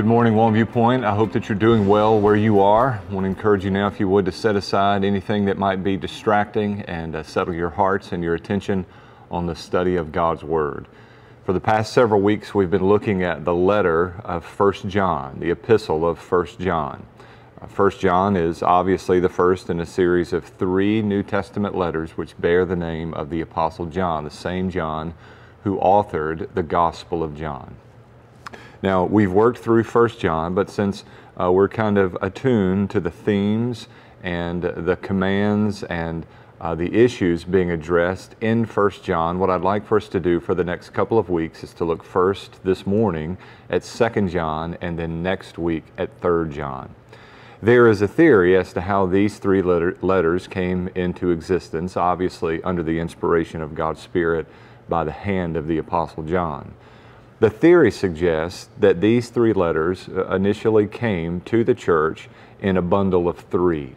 good morning, Longview Point. I hope that you're doing well where you are. I want to encourage you now, if you would, to set aside anything that might be distracting and uh, settle your hearts and your attention on the study of God's Word. For the past several weeks, we've been looking at the letter of First John, the epistle of First John. Uh, 1 John is obviously the first in a series of three New Testament letters which bear the name of the Apostle John, the same John who authored the Gospel of John. Now, we've worked through 1 John, but since uh, we're kind of attuned to the themes and the commands and uh, the issues being addressed in 1 John, what I'd like for us to do for the next couple of weeks is to look first this morning at 2 John and then next week at 3 John. There is a theory as to how these three letter letters came into existence, obviously under the inspiration of God's Spirit by the hand of the Apostle John. The theory suggests that these three letters uh, initially came to the church in a bundle of three.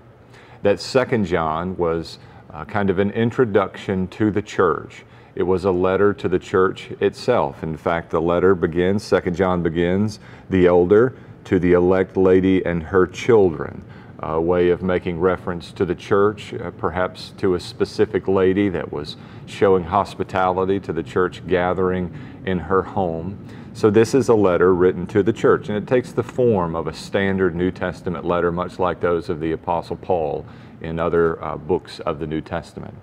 That Second John was uh, kind of an introduction to the church. It was a letter to the church itself. In fact, the letter begins, Second John begins, the elder to the elect lady and her children a way of making reference to the church, uh, perhaps to a specific lady that was showing hospitality to the church gathering in her home. So, this is a letter written to the church, and it takes the form of a standard New Testament letter, much like those of the Apostle Paul in other uh, books of the New Testament.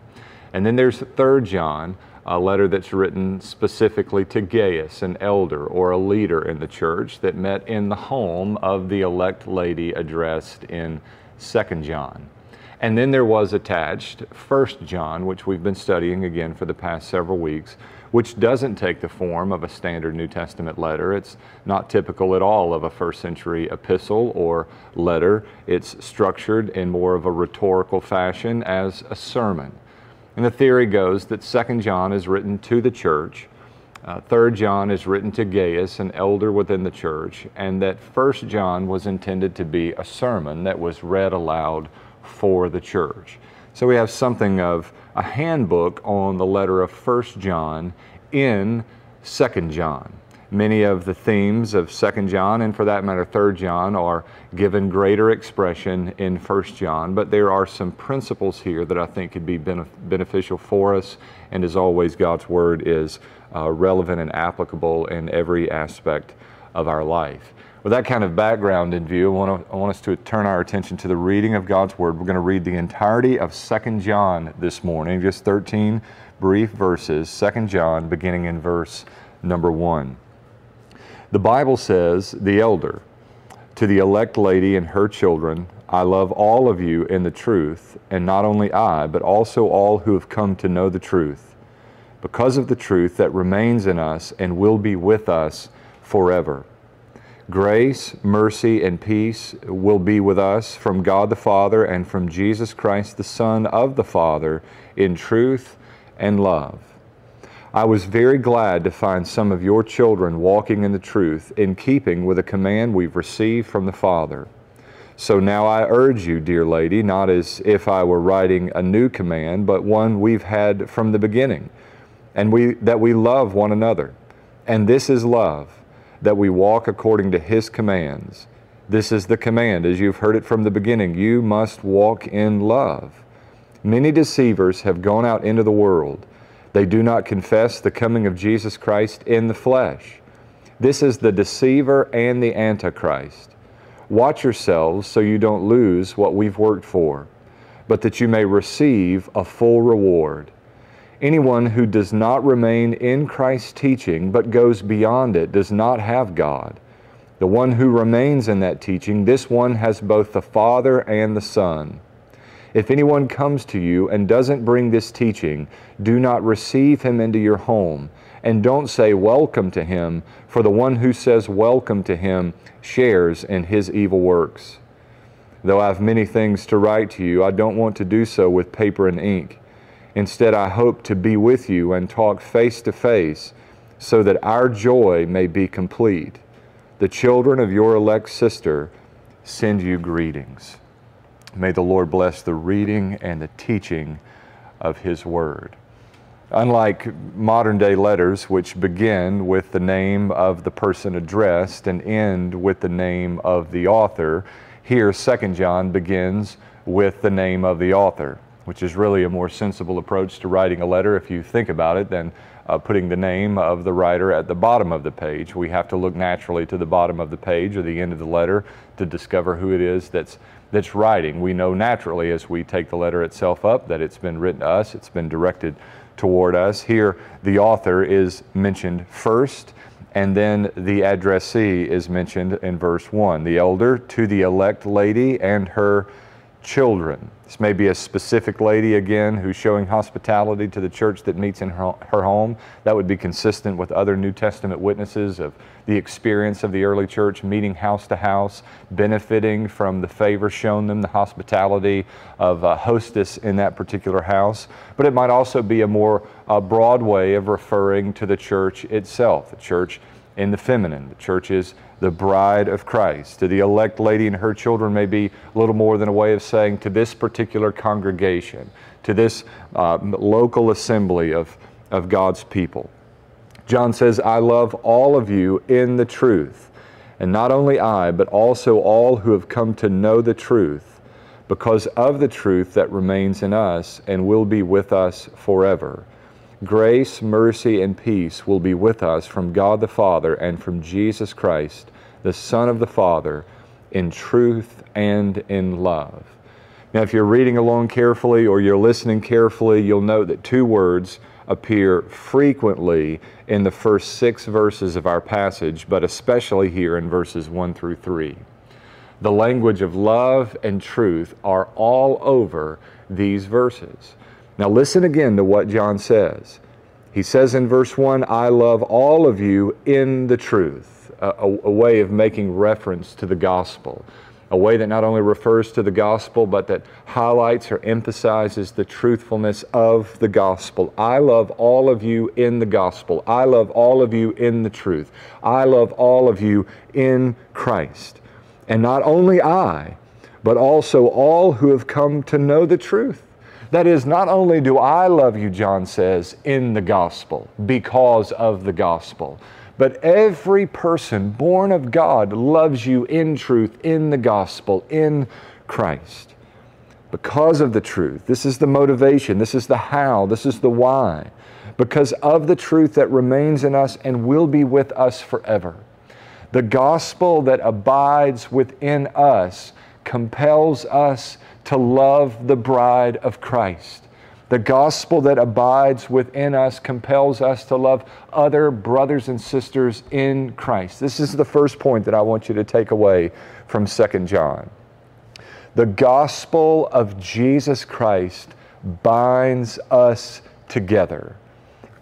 And then there's 3 John, a letter that's written specifically to Gaius, an elder or a leader in the church that met in the home of the elect lady addressed in 2 John. And then there was attached 1 John, which we've been studying again for the past several weeks, which doesn't take the form of a standard New Testament letter. It's not typical at all of a first century epistle or letter. It's structured in more of a rhetorical fashion as a sermon. And the theory goes that 2 John is written to the church, uh, 3 John is written to Gaius, an elder within the church, and that 1 John was intended to be a sermon that was read aloud for the church. So we have something of a handbook on the letter of 1 John in 2 John. Many of the themes of 2 John, and for that matter, 3 John, are given greater expression in 1 John, but there are some principles here that I think could be beneficial for us, and as always, God's Word is uh, relevant and applicable in every aspect of our life. With that kind of background in view, I want, to, I want us to turn our attention to the reading of God's Word. We're going to read the entirety of 2 John this morning, just 13 brief verses, 2 John, beginning in verse number 1. The Bible says, the elder, to the elect lady and her children, I love all of you in the truth, and not only I, but also all who have come to know the truth, because of the truth that remains in us and will be with us forever. Grace, mercy, and peace will be with us from God the Father and from Jesus Christ, the Son of the Father, in truth and love. I was very glad to find some of your children walking in the truth, in keeping with a command we've received from the Father. So now I urge you, dear lady, not as if I were writing a new command, but one we've had from the beginning, and we, that we love one another. And this is love, that we walk according to His commands. This is the command, as you've heard it from the beginning you must walk in love. Many deceivers have gone out into the world they do not confess the coming of Jesus Christ in the flesh. This is the deceiver and the antichrist. Watch yourselves so you don't lose what we've worked for, but that you may receive a full reward. Anyone who does not remain in Christ's teaching but goes beyond it does not have God. The one who remains in that teaching, this one has both the Father and the Son. If anyone comes to you and doesn't bring this teaching, do not receive him into your home, and don't say welcome to him, for the one who says welcome to him shares in his evil works. Though I have many things to write to you, I don't want to do so with paper and ink. Instead, I hope to be with you and talk face to face, so that our joy may be complete. The children of your elect sister send you greetings. May the Lord bless the reading and the teaching of His Word. Unlike modern day letters, which begin with the name of the person addressed and end with the name of the author, here 2 John begins with the name of the author, which is really a more sensible approach to writing a letter if you think about it than uh, putting the name of the writer at the bottom of the page. We have to look naturally to the bottom of the page or the end of the letter to discover who it is that's that's writing. We know naturally as we take the letter itself up that it's been written to us, it's been directed toward us. Here, the author is mentioned first, and then the addressee is mentioned in verse 1. The elder to the elect lady and her children. This may be a specific lady again who's showing hospitality to the church that meets in her, her, home. That would be consistent with other New Testament witnesses of the experience of the early church meeting house to house, benefiting from the favor shown them, the hospitality of a hostess in that particular house. But it might also be a more uh, broad way of referring to the church itself, the church in the feminine. The church is the bride of Christ. To the elect lady and her children may be a little more than a way of saying to this particular congregation, to this uh, local assembly of, of God's people. John says, I love all of you in the truth. And not only I, but also all who have come to know the truth, because of the truth that remains in us and will be with us forever. Grace, mercy, and peace will be with us from God the Father and from Jesus Christ, the Son of the Father, in truth and in love. Now, if you're reading along carefully or you're listening carefully, you'll note that two words appear frequently in the first six verses of our passage, but especially here in verses 1 through 3. The language of love and truth are all over these verses. Now, listen again to what John says. He says in verse 1, I love all of you in the truth, a, a, a, way of making reference to the gospel, a way that not only refers to the gospel, but that highlights or emphasizes the truthfulness of the gospel. I love all of you in the gospel. I love all of you in the truth. I love all of you in Christ. And not only I, but also all who have come to know the truth. That is, not only do I love you, John says, in the gospel, because of the gospel, but every person born of God loves you in truth, in the gospel, in Christ. Because of the truth. This is the motivation. This is the how. This is the why. Because of the truth that remains in us and will be with us forever. The gospel that abides within us compels us to love the bride of Christ. The gospel that abides within us compels us to love other brothers and sisters in Christ. This is the first point that I want you to take away from 2 John. The gospel of Jesus Christ binds us together.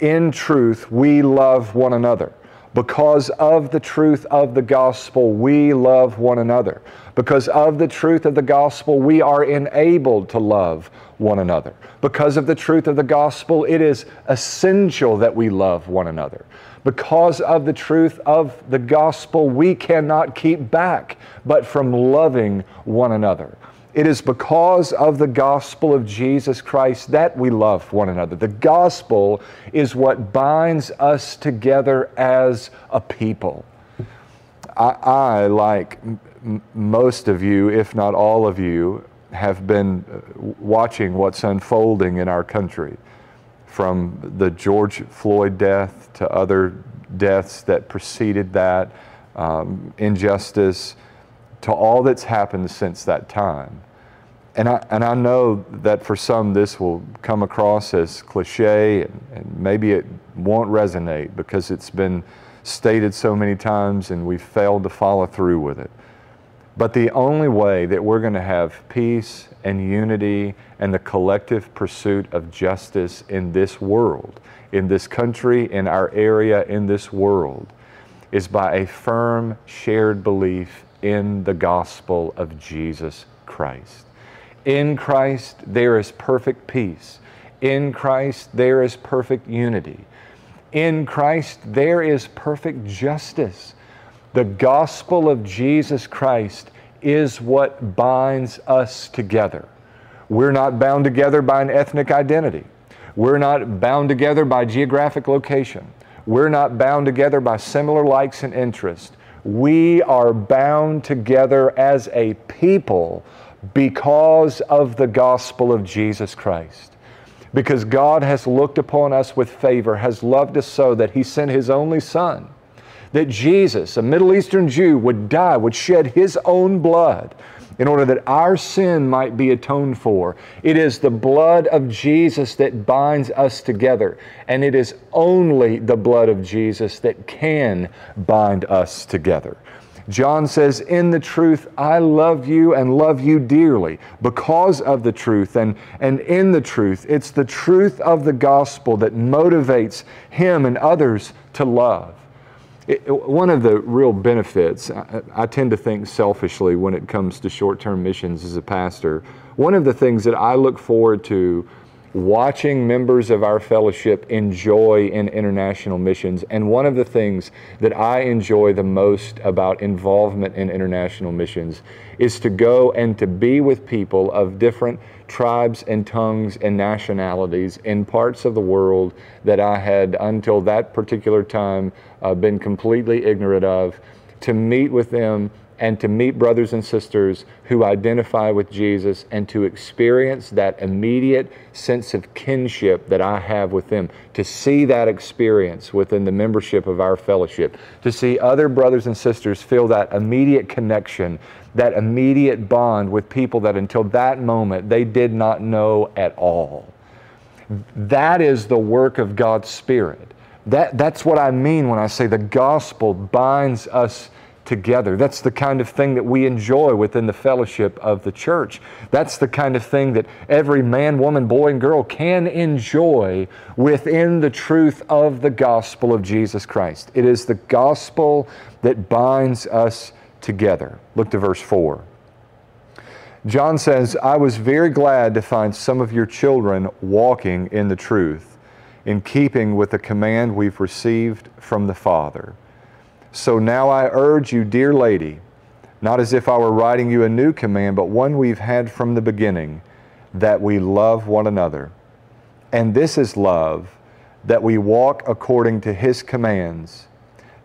In truth, we love one another. Because of the truth of the gospel, we love one another. Because of the truth of the gospel, we are enabled to love one another. Because of the truth of the gospel, it is essential that we love one another. Because of the truth of the gospel, we cannot keep back but from loving one another. It is because of the gospel of Jesus Christ that we love one another. The gospel is what binds us together as a people. I, I like m- most of you, if not all of you, have been uh, watching what's unfolding in our country from the George Floyd death to other deaths that preceded that, um, injustice, to all that's happened since that time. And I, and I know that for some this will come across as cliche and, and maybe it won't resonate because it's been stated so many times and we've failed to follow through with it. But the only way that we're going to have peace and unity and the collective pursuit of justice in this world, in this country, in our area, in this world, is by a firm shared belief in the gospel of Jesus Christ. In Christ, there is perfect peace. In Christ, there is perfect unity. In Christ, there is perfect justice. The gospel of Jesus Christ is what binds us together. We're not bound together by an ethnic identity. We're not bound together by geographic location. We're not bound together by similar likes and interests. We are bound together as a people because of the gospel of Jesus Christ. Because God has looked upon us with favor, has loved us so that He sent His only Son. That Jesus, a Middle Eastern Jew, would die, would shed His own blood in order that our sin might be atoned for. It is the blood of Jesus that binds us together, and it is only the blood of Jesus that can bind us together. John says, In the truth, I love you and love you dearly because of the truth. And, and in the truth, it's the truth of the gospel that motivates him and others to love. It, one of the real benefits, I, I, tend to think selfishly when it comes to short term missions as a pastor. One of the things that I look forward to watching members of our fellowship enjoy in international missions. And one of the things that I enjoy the most about involvement in international missions is to go and to be with people of different tribes and tongues and nationalities in parts of the world that I had until that particular time uh, been completely ignorant of, to meet with them and to meet brothers and sisters who identify with Jesus and to experience that immediate sense of kinship that I have with them, to see that experience within the membership of our fellowship, to see other brothers and sisters feel that immediate connection, that immediate bond with people that until that moment they did not know at all. That is the work of God's Spirit. That, that's what I mean when I say the gospel binds us together. That's the kind of thing that we enjoy within the fellowship of the church. That's the kind of thing that every man, woman, boy, and girl can enjoy within the truth of the gospel of Jesus Christ. It is the gospel that binds us together. Look to verse 4. John says, I was very glad to find some of your children walking in the truth, in keeping with the command we've received from the Father. So now I urge you, dear lady, not as if I were writing you a new command, but one we've had from the beginning, that we love one another. And this is love, that we walk according to His commands.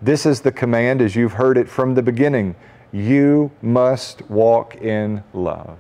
This is the command as you've heard it from the beginning. You must walk in love.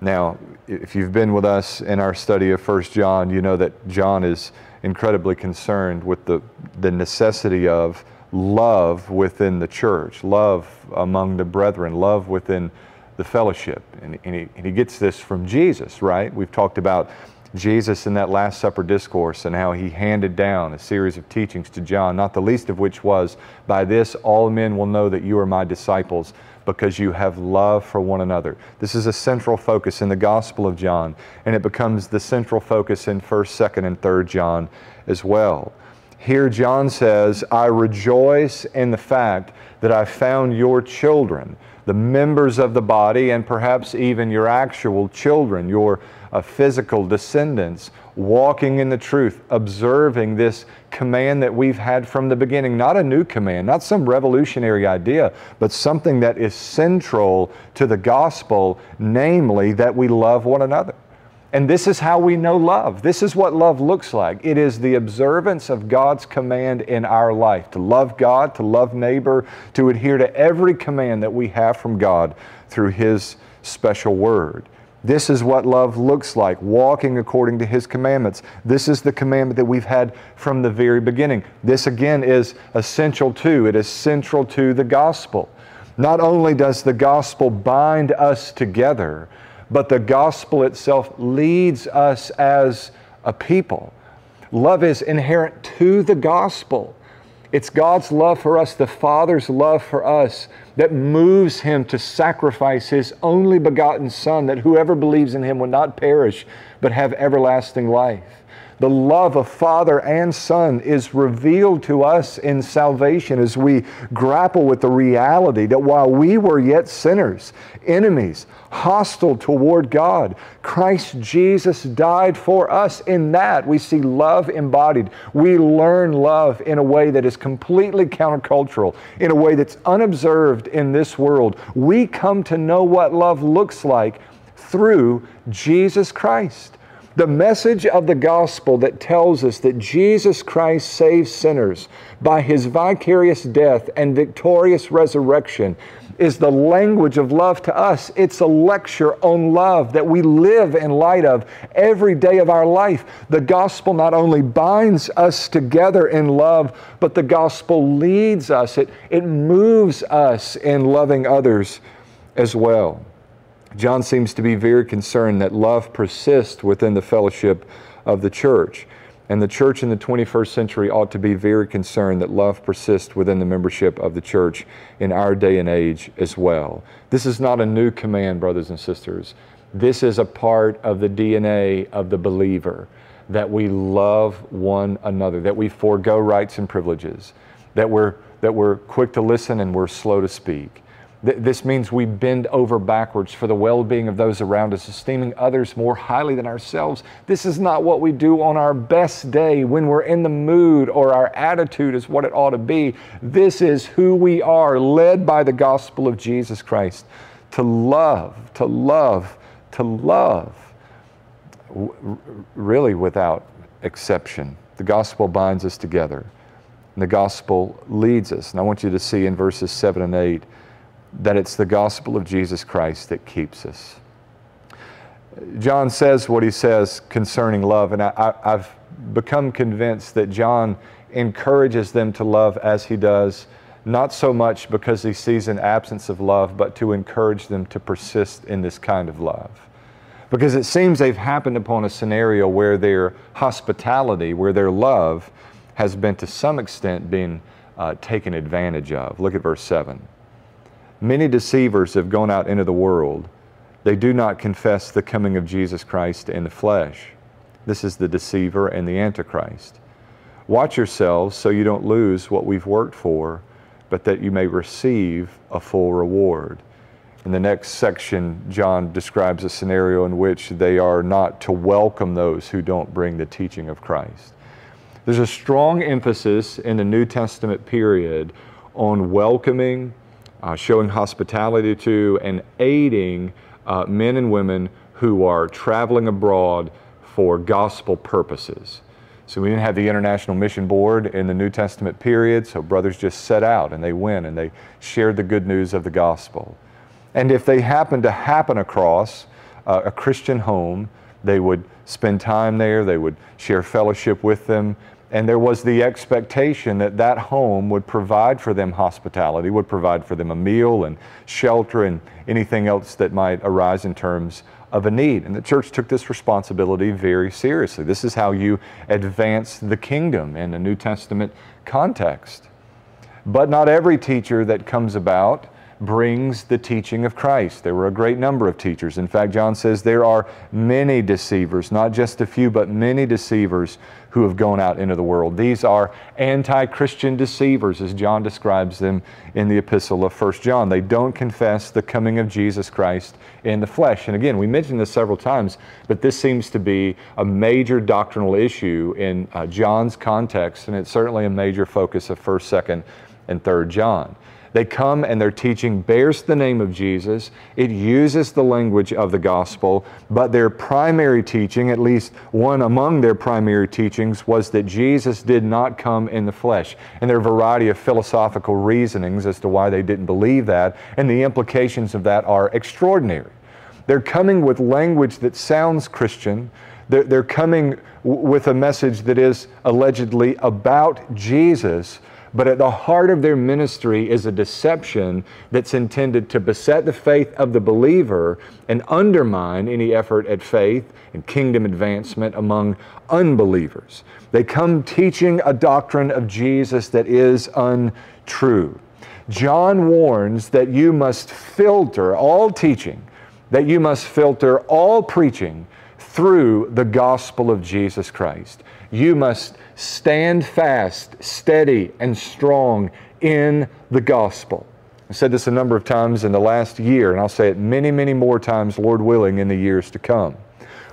Now, if you've been with us in our study of 1 John, you know that John is incredibly concerned with the, the necessity of love within the church, love among the brethren, love within the fellowship. And, and, he, and he gets this from Jesus, right? We've talked about Jesus in that Last Supper discourse and how he handed down a series of teachings to John, not the least of which was, By this all men will know that you are my disciples because you have love for one another. This is a central focus in the Gospel of John, and it becomes the central focus in 1st, 2nd, and 3rd John as well. Here, John says, I rejoice in the fact that I found your children, the members of the body, and perhaps even your actual children, your uh, physical descendants, walking in the truth, observing this command that we've had from the beginning. Not a new command, not some revolutionary idea, but something that is central to the gospel, namely that we love one another. And this is how we know love. This is what love looks like. It is the observance of God's command in our life to love God, to love neighbor, to adhere to every command that we have from God through His special word. This is what love looks like, walking according to His commandments. This is the commandment that we've had from the very beginning. This again is essential to, it is central to the gospel. Not only does the gospel bind us together, but the gospel itself leads us as a people. Love is inherent to the gospel. It's God's love for us, the Father's love for us, that moves Him to sacrifice His only begotten Son, that whoever believes in Him will not perish, but have everlasting life. The love of Father and Son is revealed to us in salvation as we grapple with the reality that while we were yet sinners, enemies, hostile toward God, Christ Jesus died for us. In that, we see love embodied. We learn love in a way that is completely countercultural, in a way that's unobserved in this world. We come to know what love looks like through Jesus Christ. The message of the gospel that tells us that Jesus Christ saves sinners by his vicarious death and victorious resurrection is the language of love to us. It's a lecture on love that we live in light of every day of our life. The gospel not only binds us together in love, but the gospel leads us, it, it moves us in loving others as well. John seems to be very concerned that love persists within the fellowship of the church. And the church in the 21st century ought to be very concerned that love persists within the membership of the church in our day and age as well. This is not a new command, brothers and sisters. This is a part of the DNA of the believer that we love one another, that we forego rights and privileges, that we're, that we're quick to listen and we're slow to speak this means we bend over backwards for the well being of those around us, esteeming others more highly than ourselves. This is not what we do on our best day when we're in the mood or our attitude is what it ought to be. This is who we are, led by the gospel of Jesus Christ to love, to love, to love, really without exception. The gospel binds us together. And the gospel leads us. And I want you to see in verses 7 and 8 that it's the gospel of Jesus Christ that keeps us. John says what he says concerning love, and I, have become convinced that John encourages them to love as he does, not so much because he sees an absence of love, but to encourage them to persist in this kind of love. Because it seems they've happened upon a scenario where their hospitality, where their love has been to some extent being uh, taken advantage of. Look at verse 7. Many deceivers have gone out into the world. They do not confess the coming of Jesus Christ in the flesh. This is the deceiver and the antichrist. Watch yourselves so you don't lose what we've worked for, but that you may receive a full reward. In the next section, John describes a scenario in which they are not to welcome those who don't bring the teaching of Christ. There's a strong emphasis in the New Testament period on welcoming uh, showing hospitality to, and aiding uh, men and women who are traveling abroad for gospel purposes. So we didn't have the International Mission Board in the New Testament period, so brothers just set out and they went and they shared the good news of the gospel. And if they happened to happen across uh, a Christian home, they would spend time there, they would share fellowship with them, and there was the expectation that that home would provide for them hospitality, would provide for them a meal and shelter and anything else that might arise in terms of a need. And the church took this responsibility very seriously. This is how you advance the kingdom in a New Testament context. But not every teacher that comes about brings the teaching of Christ. There were a great number of teachers. In fact, John says there are many deceivers, not just a few, but many deceivers who have gone out into the world. These are anti Christian deceivers, as John describes them in the epistle of 1 John. They don't confess the coming of Jesus Christ in the flesh. And again, we mentioned this several times, but this seems to be a major doctrinal issue in uh, John's context, and it's certainly a major focus of 1st, 2nd, and 3rd John. They come and their teaching bears the name of Jesus. It uses the language of the gospel, but their primary teaching, at least one among their primary teachings, was that Jesus did not come in the flesh. And there are a variety of philosophical reasonings as to why they didn't believe that, and the implications of that are extraordinary. They're coming with language that sounds Christian. They're, coming with a message that is allegedly about Jesus, but at the heart of their ministry is a deception that's intended to beset the faith of the believer and undermine any effort at faith and kingdom advancement among unbelievers. They come teaching a doctrine of Jesus that is untrue. John warns that you must filter all teaching, that you must filter all preaching through the gospel of Jesus Christ. You must stand fast, steady, and strong in the gospel. I said this a number of times in the last year, and I'll say it many, many more times, Lord willing, in the years to come.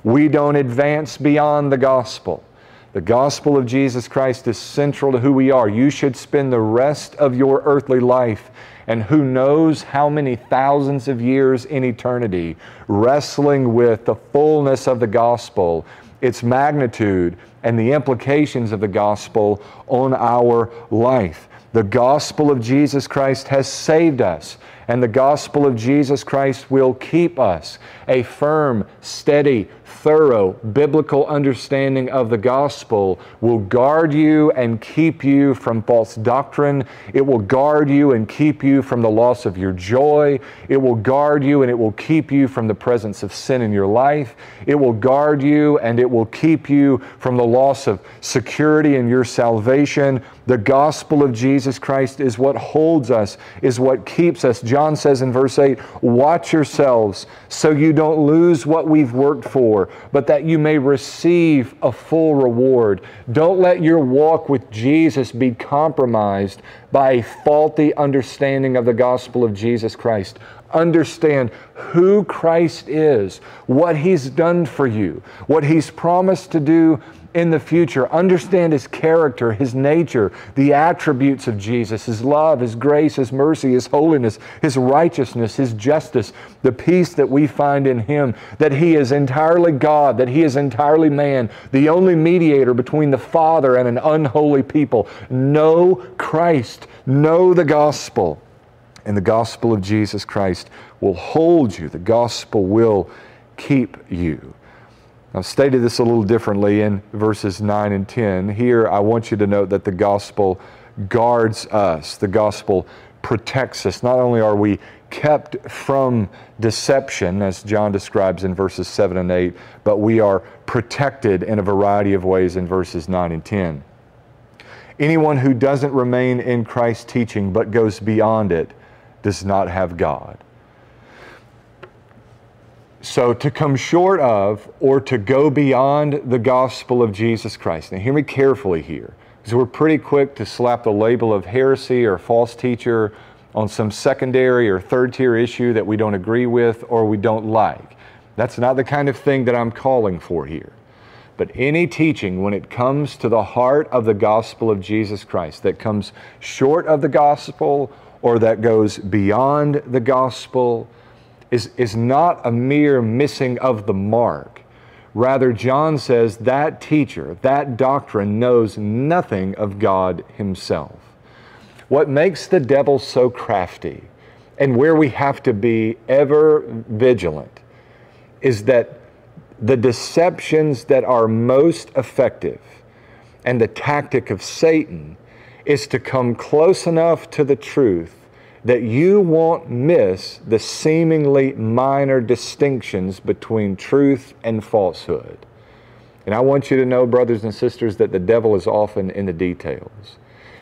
We don't advance beyond the gospel. The gospel of Jesus Christ is central to who we are. You should spend the rest of your earthly life and who knows how many thousands of years in eternity wrestling with the fullness of the gospel its magnitude, and the implications of the gospel on our life. The gospel of Jesus Christ has saved us, and the gospel of Jesus Christ will keep us. A firm, steady, thorough biblical understanding of the gospel will guard you and keep you from false doctrine. It will guard you and keep you from the loss of your joy. It will guard you and it will keep you from the presence of sin in your life. It will guard you and it will keep you from the loss of security in your salvation. The gospel of Jesus Christ is what holds us, is what keeps us. John says in verse 8, Watch yourselves so you don't lose what we've worked for, but that you may receive a full reward. Don't let your walk with Jesus be compromised by a faulty understanding of the gospel of Jesus Christ. Understand who Christ is, what He's done for you, what He's promised to do in the future. Understand His character, His nature, the attributes of Jesus, His love, His grace, His mercy, His holiness, His righteousness, His justice, the peace that we find in Him, that He is entirely God, that He is entirely man, the only mediator between the Father and an unholy people. Know Christ, know the gospel. And the gospel of Jesus Christ will hold you. The gospel will keep you. I've stated this a little differently in verses 9 and 10. Here, I want you to note that the gospel guards us, the gospel protects us. Not only are we kept from deception, as John describes in verses 7 and 8, but we are protected in a variety of ways in verses 9 and 10. Anyone who doesn't remain in Christ's teaching but goes beyond it does not have God. So, to come short of or to go beyond the gospel of Jesus Christ. Now, hear me carefully here, because we're pretty quick to slap the label of heresy or false teacher on some secondary or third tier issue that we don't agree with or we don't like. That's not the kind of thing that I'm calling for here. But any teaching, when it comes to the heart of the gospel of Jesus Christ, that comes short of the gospel or that goes beyond the gospel, is, is not a mere missing of the mark. Rather, John says that teacher, that doctrine knows nothing of God Himself. What makes the devil so crafty and where we have to be ever vigilant is that the deceptions that are most effective and the tactic of Satan is to come close enough to the truth that you won't miss the seemingly minor distinctions between truth and falsehood. And I want you to know, brothers and sisters, that the devil is often in the details.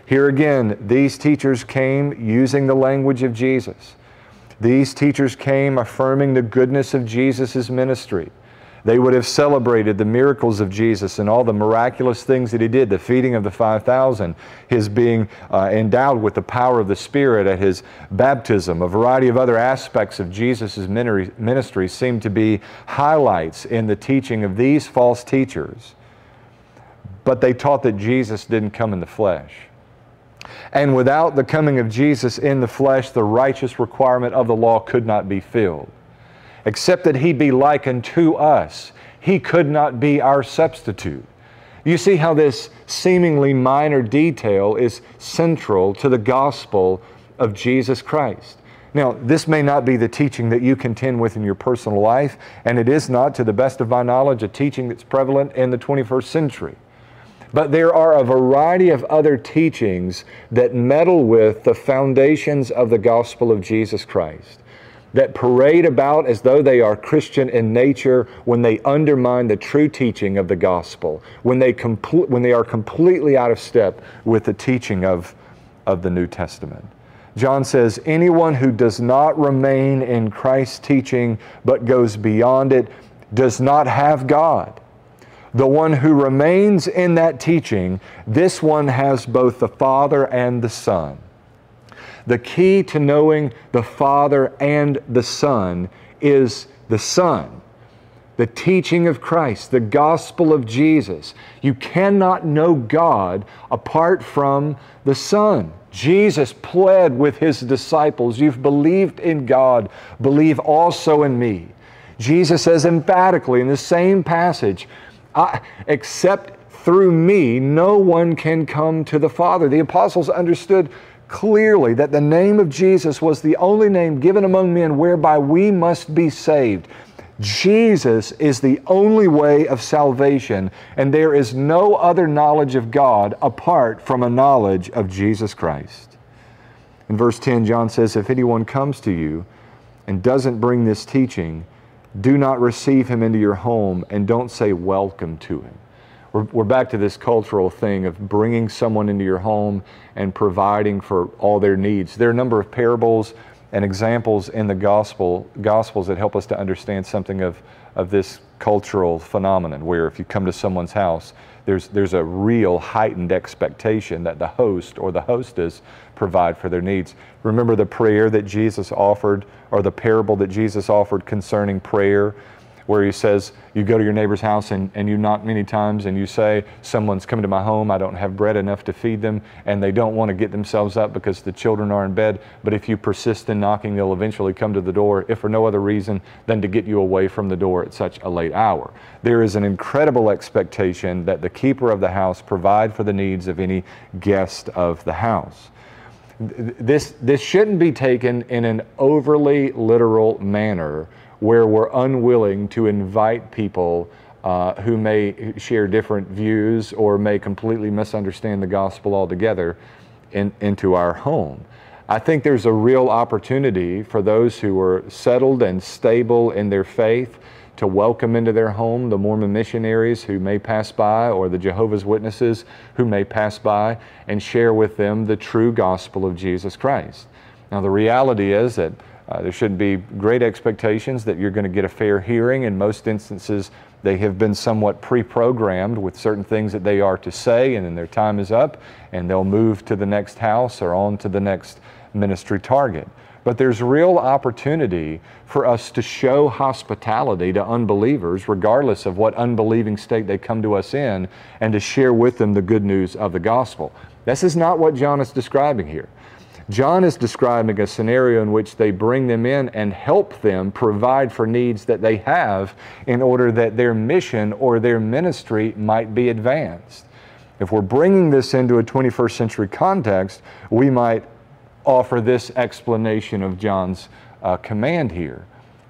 Here again, these teachers came using the language of Jesus. These teachers came affirming the goodness of Jesus' ministry. They would have celebrated the miracles of Jesus and all the miraculous things that he did the feeding of the 5,000, his being uh, endowed with the power of the Spirit at his baptism. A variety of other aspects of Jesus' ministry seem to be highlights in the teaching of these false teachers. But they taught that Jesus didn't come in the flesh. And without the coming of Jesus in the flesh, the righteous requirement of the law could not be filled except that he be likened to us. He could not be our substitute. You see how this seemingly minor detail is central to the gospel of Jesus Christ. Now, this may not be the teaching that you contend with in your personal life, and it is not, to the best of my knowledge, a teaching that's prevalent in the 21st century. But there are a variety of other teachings that meddle with the foundations of the gospel of Jesus Christ that parade about as though they are Christian in nature when they undermine the true teaching of the gospel, when they, compl- when they are completely out of step with the teaching of, of the New Testament. John says, Anyone who does not remain in Christ's teaching but goes beyond it does not have God. The one who remains in that teaching, this one has both the Father and the Son. The key to knowing the Father and the Son is the Son, the teaching of Christ, the gospel of Jesus. You cannot know God apart from the Son. Jesus pled with his disciples, You've believed in God, believe also in me. Jesus says emphatically in the same passage, except through me, no one can come to the Father. The apostles understood clearly that the name of Jesus was the only name given among men whereby we must be saved. Jesus is the only way of salvation, and there is no other knowledge of God apart from a knowledge of Jesus Christ. In verse 10, John says, If anyone comes to you and doesn't bring this teaching, do not receive him into your home and don't say welcome to him. We're, we're back to this cultural thing of bringing someone into your home and providing for all their needs. There are a number of parables and examples in the gospel gospels that help us to understand something of, of this cultural phenomenon where if you come to someone's house there's, there's a real heightened expectation that the host or the hostess provide for their needs. Remember the prayer that Jesus offered, or the parable that Jesus offered concerning prayer, where he says, You go to your neighbor's house and, and you knock many times and you say, Someone's coming to my home, I don't have bread enough to feed them, and they don't want to get themselves up because the children are in bed. But if you persist in knocking, they'll eventually come to the door, if for no other reason than to get you away from the door at such a late hour. There is an incredible expectation that the keeper of the house provide for the needs of any guest of the house this, this shouldn't be taken in an overly literal manner where we're unwilling to invite people uh, who may share different views or may completely misunderstand the gospel altogether in, into our home. I think there's a real opportunity for those who are settled and stable in their faith to welcome into their home the Mormon missionaries who may pass by or the Jehovah's Witnesses who may pass by and share with them the true gospel of Jesus Christ. Now, the reality is that uh, there shouldn't be great expectations that you're going to get a fair hearing. In most instances, they have been somewhat pre programmed with certain things that they are to say, and then their time is up, and they'll move to the next house or on to the next ministry target. But there's real opportunity for us to show hospitality to unbelievers, regardless of what unbelieving state they come to us in, and to share with them the good news of the gospel. This is not what John is describing here. John is describing a scenario in which they bring them in and help them provide for needs that they have in order that their mission or their ministry might be advanced. If we're bringing this into a 21st century context, we might offer this explanation of John's uh, command here.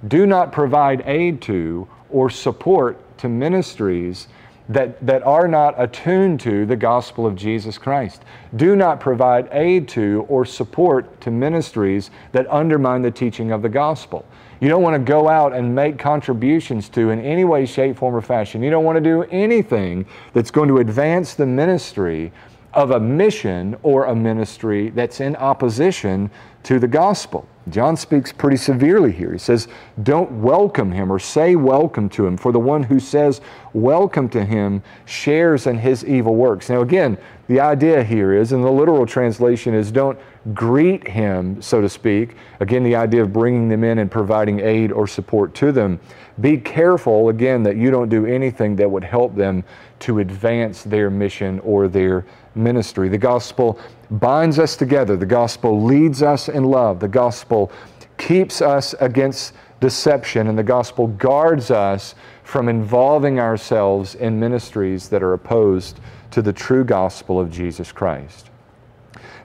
Do not provide aid to or support to ministries that, that are not attuned to the gospel of Jesus Christ. Do not provide aid to or support to ministries that undermine the teaching of the gospel. You don't want to go out and make contributions to in any way, shape, form, or fashion. You don't want to do anything that's going to advance the ministry of a mission or a ministry that's in opposition to the gospel. John speaks pretty severely here. He says, Don't welcome him or say welcome to him, for the one who says welcome to him shares in his evil works. Now, again, the idea here is, and the literal translation is, don't greet him, so to speak. Again, the idea of bringing them in and providing aid or support to them. Be careful, again, that you don't do anything that would help them to advance their mission or their ministry. The gospel binds us together. The gospel leads us in love. The gospel keeps us against deception, and the gospel guards us from involving ourselves in ministries that are opposed to the true gospel of Jesus Christ.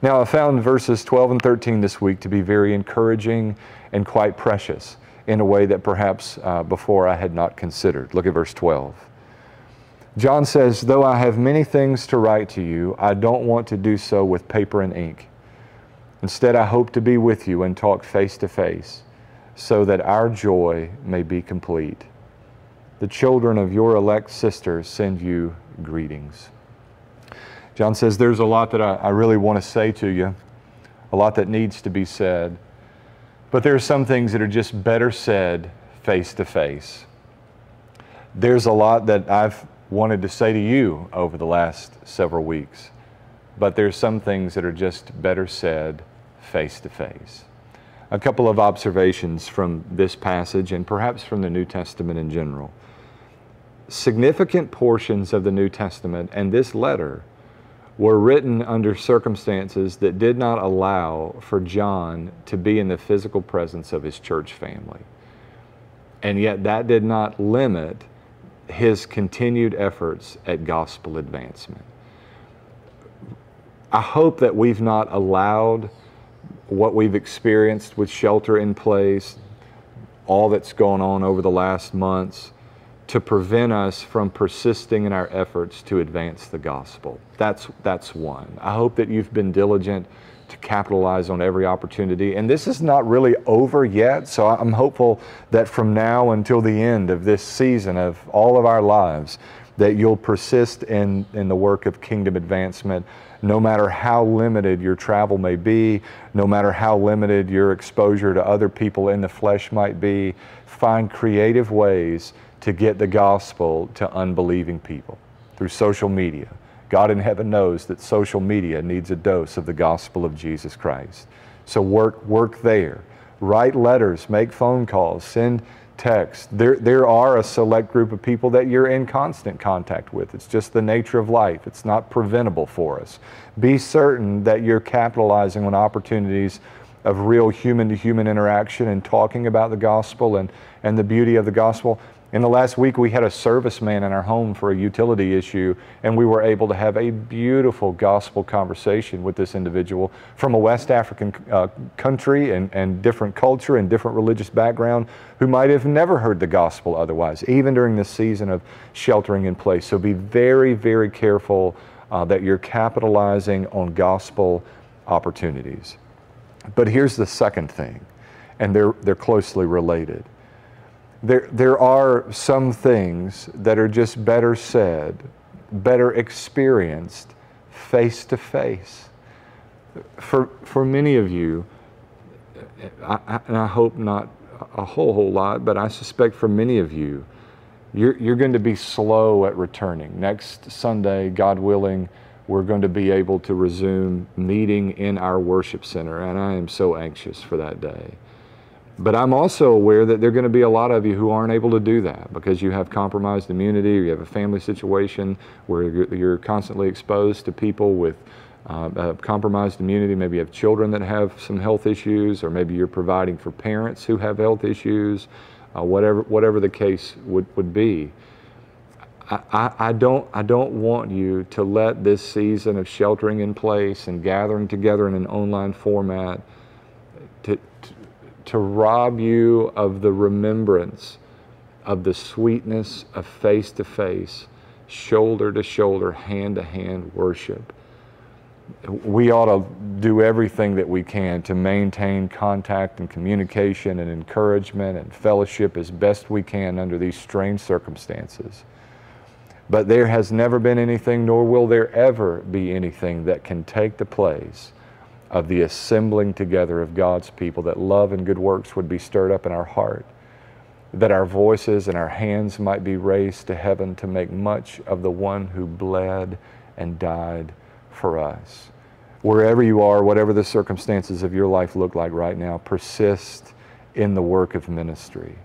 Now, I found verses 12 and 13 this week to be very encouraging and quite precious in a way that perhaps uh, before I had not considered. Look at verse 12. John says, Though I have many things to write to you, I don't want to do so with paper and ink. Instead, I hope to be with you and talk face to face, so that our joy may be complete. The children of your elect sisters send you greetings. John says, There's a lot that I, I really want to say to you, a lot that needs to be said, but there are some things that are just better said face to face. There's a lot that I've wanted to say to you over the last several weeks, but there's some things that are just better said face to face. A couple of observations from this passage and perhaps from the New Testament in general. Significant portions of the New Testament and this letter were written under circumstances that did not allow for John to be in the physical presence of his church family. And yet, that did not limit his continued efforts at gospel advancement. I hope that we've not allowed what we've experienced with shelter in place, all that's gone on over the last months, to prevent us from persisting in our efforts to advance the gospel. That's, that's one. I hope that you've been diligent to capitalize on every opportunity. And this is not really over yet, so I'm hopeful that from now until the end of this season of all of our lives, that you'll persist in, in the work of kingdom advancement, no matter how limited your travel may be, no matter how limited your exposure to other people in the flesh might be. Find creative ways to get the gospel to unbelieving people through social media. God in heaven knows that social media needs a dose of the gospel of Jesus Christ. So work, work there. Write letters, make phone calls, send texts. There, there are a select group of people that you're in constant contact with. It's just the nature of life. It's not preventable for us. Be certain that you're capitalizing on opportunities of real human to human interaction and talking about the gospel and, and the beauty of the gospel. In the last week, we had a serviceman in our home for a utility issue, and we were able to have a beautiful gospel conversation with this individual from a West African uh, country and, and different culture and different religious background who might have never heard the gospel otherwise, even during this season of sheltering in place. So be very, very careful uh, that you're capitalizing on gospel opportunities. But here's the second thing, and they're, they're closely related there, there are some things that are just better said, better experienced face to face. For, for many of you, I, I, and I hope not a whole, whole lot, but I suspect for many of you, you're, you're going to be slow at returning. Next Sunday, God willing, we're going to be able to resume meeting in our worship center, and I am so anxious for that day. But I'm also aware that there are going to be a lot of you who aren't able to do that because you have compromised immunity or you have a family situation where you're, constantly exposed to people with uh, compromised immunity. Maybe you have children that have some health issues, or maybe you're providing for parents who have health issues, uh, whatever, whatever the case would, would be. I, I, don't, I don't want you to let this season of sheltering in place and gathering together in an online format to rob you of the remembrance of the sweetness of face to face, shoulder to shoulder, hand to hand worship. We ought to do everything that we can to maintain contact and communication and encouragement and fellowship as best we can under these strange circumstances. But there has never been anything, nor will there ever be anything that can take the place of the assembling together of God's people, that love and good works would be stirred up in our heart, that our voices and our hands might be raised to heaven to make much of the one who bled and died for us. Wherever you are, whatever the circumstances of your life look like right now, persist in the work of ministry.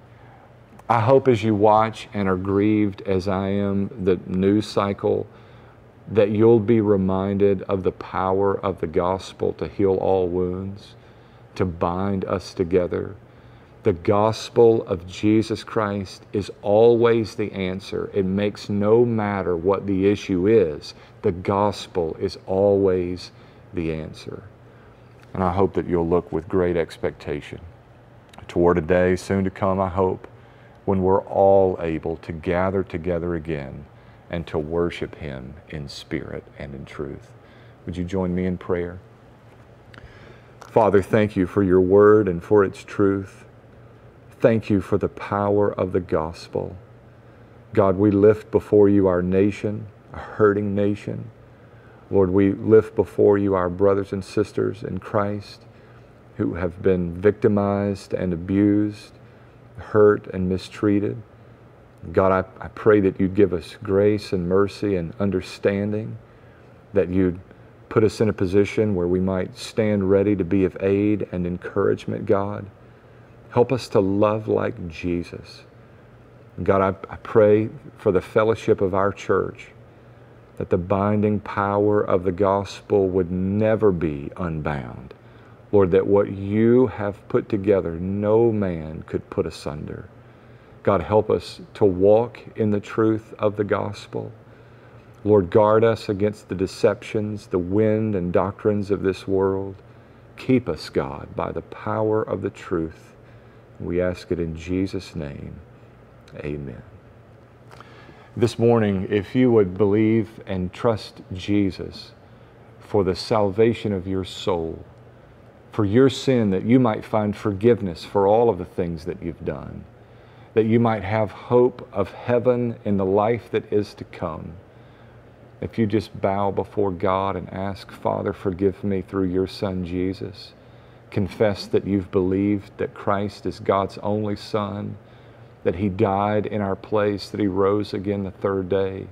I hope as you watch and are grieved as I am, the news cycle, that you'll be reminded of the power of the gospel to heal all wounds, to bind us together. The gospel of Jesus Christ is always the answer. It makes no matter what the issue is, the gospel is always the answer. And I hope that you'll look with great expectation toward a day soon to come, I hope, when we're all able to gather together again and to worship Him in spirit and in truth. Would you join me in prayer? Father, thank you for your word and for its truth. Thank you for the power of the gospel. God, we lift before you our nation, a hurting nation. Lord, we lift before you our brothers and sisters in Christ who have been victimized and abused, hurt and mistreated. God, I, I pray that you'd give us grace and mercy and understanding, that you'd put us in a position where we might stand ready to be of aid and encouragement, God. Help us to love like Jesus. God, I, I pray for the fellowship of our church that the binding power of the gospel would never be unbound. Lord, that what you have put together, no man could put asunder. God, help us to walk in the truth of the gospel. Lord, guard us against the deceptions, the wind and doctrines of this world. Keep us, God, by the power of the truth. We ask it in Jesus' name. Amen. This morning, if you would believe and trust Jesus for the salvation of your soul, for your sin, that you might find forgiveness for all of the things that you've done, that you might have hope of heaven in the life that is to come. If you just bow before God and ask, Father, forgive me through your Son Jesus, confess that you've believed that Christ is God's only Son, that He died in our place, that He rose again the third day.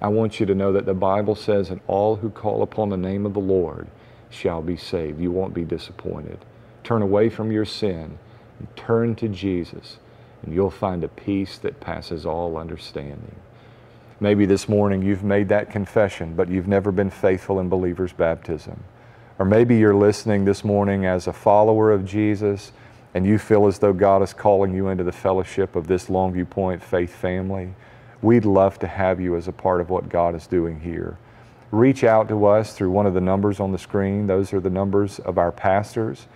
I want you to know that the Bible says, and all who call upon the name of the Lord shall be saved. You won't be disappointed. Turn away from your sin and turn to Jesus and you'll find a peace that passes all understanding. Maybe this morning you've made that confession, but you've never been faithful in believer's baptism. Or maybe you're listening this morning as a follower of Jesus and you feel as though God is calling you into the fellowship of this Longview Point faith family. We'd love to have you as a part of what God is doing here. Reach out to us through one of the numbers on the screen. Those are the numbers of our pastors.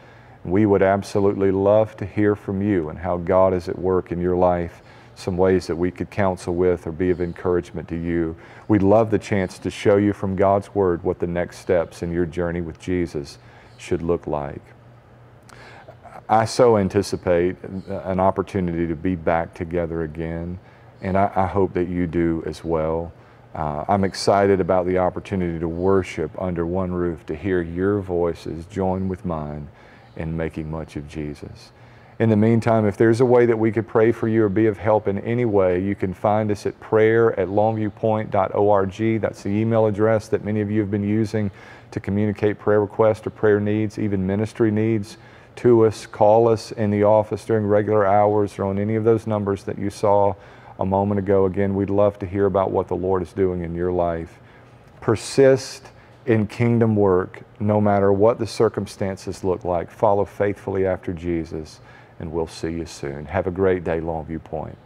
We would absolutely love to hear from you and how God is at work in your life, some ways that we could counsel with or be of encouragement to you. We'd love the chance to show you from God's Word what the next steps in your journey with Jesus should look like. I so anticipate an opportunity to be back together again, and I, I hope that you do as well. Uh, I'm excited about the opportunity to worship under one roof, to hear your voices join with mine in making much of Jesus. In the meantime, if there's a way that we could pray for you or be of help in any way, you can find us at prayer at longviewpoint.org. That's the email address that many of you have been using to communicate prayer requests or prayer needs, even ministry needs to us. Call us in the office during regular hours or on any of those numbers that you saw a moment ago. Again, we'd love to hear about what the Lord is doing in your life. Persist in kingdom work, no matter what the circumstances look like. Follow faithfully after Jesus, and we'll see you soon. Have a great day, Longview Point.